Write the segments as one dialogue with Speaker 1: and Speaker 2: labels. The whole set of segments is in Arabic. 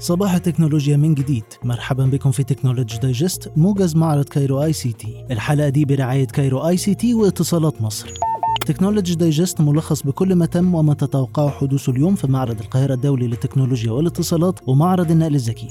Speaker 1: صباح التكنولوجيا من جديد. مرحبا بكم في تكنولوجي دايجست موجز معرض كايرو آي سي تي. الحلقة دي برعاية كايرو آي سي تي واتصالات مصر. تكنولوجي دايجست ملخص بكل ما تم وما تتوقعه حدوثه اليوم في معرض القاهرة الدولي للتكنولوجيا والاتصالات ومعرض النقل الذكي.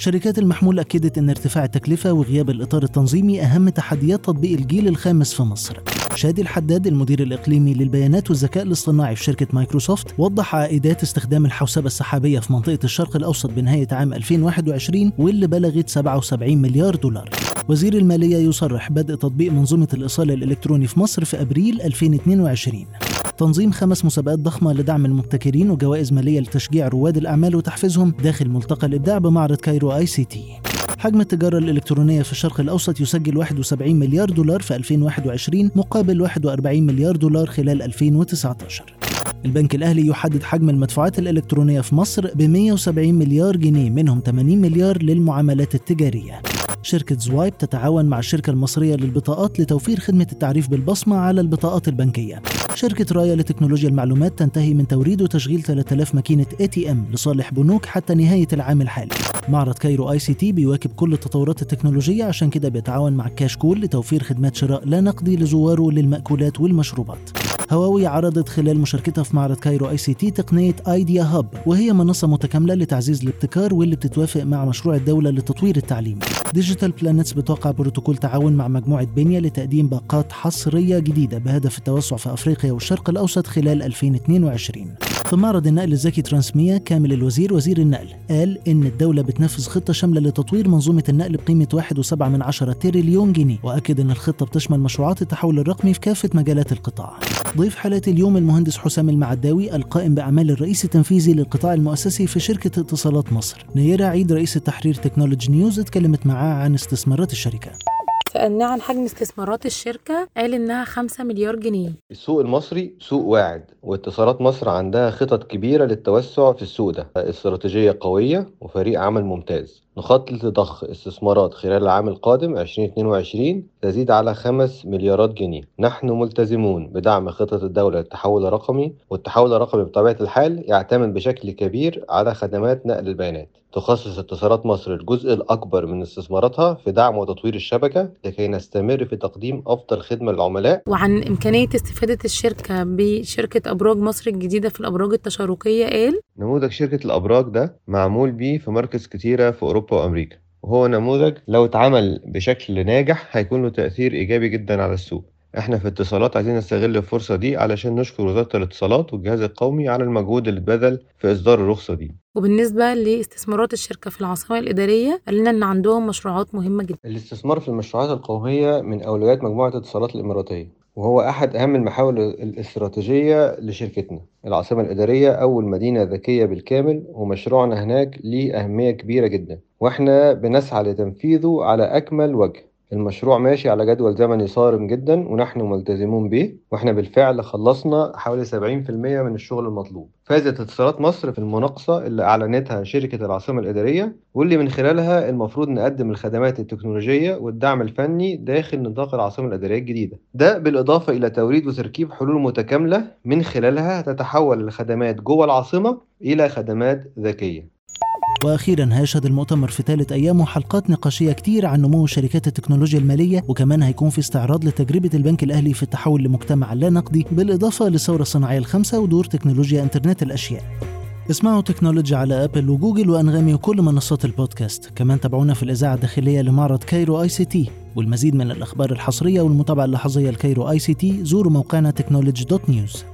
Speaker 1: شركات المحمول أكدت أن ارتفاع التكلفة وغياب الإطار التنظيمي أهم تحديات تطبيق الجيل الخامس في مصر. شادي الحداد المدير الإقليمي للبيانات والذكاء الاصطناعي في شركة مايكروسوفت وضح عائدات استخدام الحوسبة السحابية في منطقة الشرق الأوسط بنهاية عام 2021 واللي بلغت 77 مليار دولار. وزير المالية يصرح بدء تطبيق منظومة الإيصال الإلكتروني في مصر في أبريل 2022 تنظيم خمس مسابقات ضخمة لدعم المبتكرين وجوائز مالية لتشجيع رواد الأعمال وتحفيزهم داخل ملتقى الإبداع بمعرض كايرو آي سي تي. حجم التجارة الإلكترونية في الشرق الأوسط يسجل 71 مليار دولار في 2021 مقابل 41 مليار دولار خلال 2019 البنك الأهلي يحدد حجم المدفوعات الإلكترونية في مصر ب 170 مليار جنيه منهم 80 مليار للمعاملات التجارية شركة زوايب تتعاون مع الشركة المصرية للبطاقات لتوفير خدمة التعريف بالبصمة على البطاقات البنكية. شركة رايا لتكنولوجيا المعلومات تنتهي من توريد وتشغيل 3000 ماكينة ATM لصالح بنوك حتى نهاية العام الحالي. معرض كايرو اي سي تي بيواكب كل التطورات التكنولوجية عشان كده بيتعاون مع كاش كول لتوفير خدمات شراء لا نقدي لزواره للمأكولات والمشروبات. هواوي عرضت خلال مشاركتها في معرض كايرو آي سي تي تقنية آيديا هاب وهي منصة متكاملة لتعزيز الابتكار واللي بتتوافق مع مشروع الدولة لتطوير التعليم. ديجيتال بلانتس بتوقع بروتوكول تعاون مع مجموعة بنيا لتقديم باقات حصرية جديدة بهدف التوسع في أفريقيا والشرق الأوسط خلال 2022. في معرض النقل الذكي ترانسميا كامل الوزير وزير النقل قال إن الدولة بتنفذ خطة شاملة لتطوير منظومة النقل بقيمة 1.7 من عشرة تريليون جنيه وأكد أن الخطة بتشمل مشروعات التحول الرقمي في كافة مجالات القطاع. ضيف حلقة اليوم المهندس حسام المعداوي القائم بأعمال الرئيس التنفيذي للقطاع المؤسسي في شركة اتصالات مصر. نيرة عيد رئيس التحرير تكنولوجي نيوز اتكلمت معاه عن استثمارات الشركة.
Speaker 2: سألناه عن حجم استثمارات الشركة قال إنها 5 مليار جنيه.
Speaker 3: السوق المصري سوق واعد واتصالات مصر عندها خطط كبيرة للتوسع في السوق ده. استراتيجية قوية وفريق عمل ممتاز. نخطط لضخ استثمارات خلال العام القادم 2022 تزيد على 5 مليارات جنيه. نحن ملتزمون بدعم خطط الدولة. للتحول الرقمي والتحول الرقمي بطبيعة الحال يعتمد بشكل كبير على خدمات نقل البيانات. تخصص اتصالات مصر الجزء الأكبر من استثماراتها في دعم وتطوير الشبكة لكي نستمر في تقديم أفضل خدمة للعملاء.
Speaker 2: وعن إمكانية استفادة الشركة بشركة أبراج مصر الجديدة في الأبراج التشاركية قال
Speaker 3: نموذج شركة الأبراج ده معمول بيه في مركز كتيرة في أوروبا. وأمريكا. وهو نموذج لو اتعمل بشكل ناجح هيكون له تأثير إيجابي جدا على السوق. إحنا في اتصالات عايزين نستغل الفرصة دي علشان نشكر وزارة الاتصالات والجهاز القومي على المجهود اللي اتبذل في إصدار الرخصة دي.
Speaker 2: وبالنسبة لاستثمارات الشركة في العاصمة الإدارية قال لنا إن عندهم مشروعات مهمة جدا.
Speaker 3: الاستثمار في المشروعات القومية من أولويات مجموعة الاتصالات الإماراتية. وهو أحد أهم المحاور الاستراتيجية لشركتنا العاصمة الإدارية أول مدينة ذكية بالكامل ومشروعنا هناك ليه أهمية كبيرة جدا. وإحنا بنسعى لتنفيذه على أكمل وجه. المشروع ماشي على جدول زمني صارم جدا ونحن ملتزمون به وإحنا بالفعل خلصنا حوالي 70% من الشغل المطلوب. فازت اتصالات مصر في المناقصة اللي أعلنتها شركة العاصمة الإدارية واللي من خلالها المفروض نقدم الخدمات التكنولوجية والدعم الفني داخل نطاق العاصمة الإدارية الجديدة. ده بالإضافة إلى توريد وتركيب حلول متكاملة من خلالها تتحول الخدمات جوه العاصمة إلى خدمات ذكية.
Speaker 1: وأخيرا هيشهد المؤتمر في ثالث ايامه حلقات نقاشية كتير عن نمو شركات التكنولوجيا المالية وكمان هيكون في استعراض لتجربة البنك الأهلي في التحول لمجتمع لا نقدي بالإضافة للثوره الصناعيه الخامسه ودور تكنولوجيا إنترنت الأشياء. اسمعوا تكنولوجي على آبل وجوجل وأنغامي وكل منصات البودكاست. كمان تابعونا في الإذاعة الداخلية لمعرض كايرو آي سي تي. والمزيد من الأخبار الحصرية والمتابعة اللحظية لكايرو آي سي تي زوروا موقعنا تكنولوجي دوت نيوز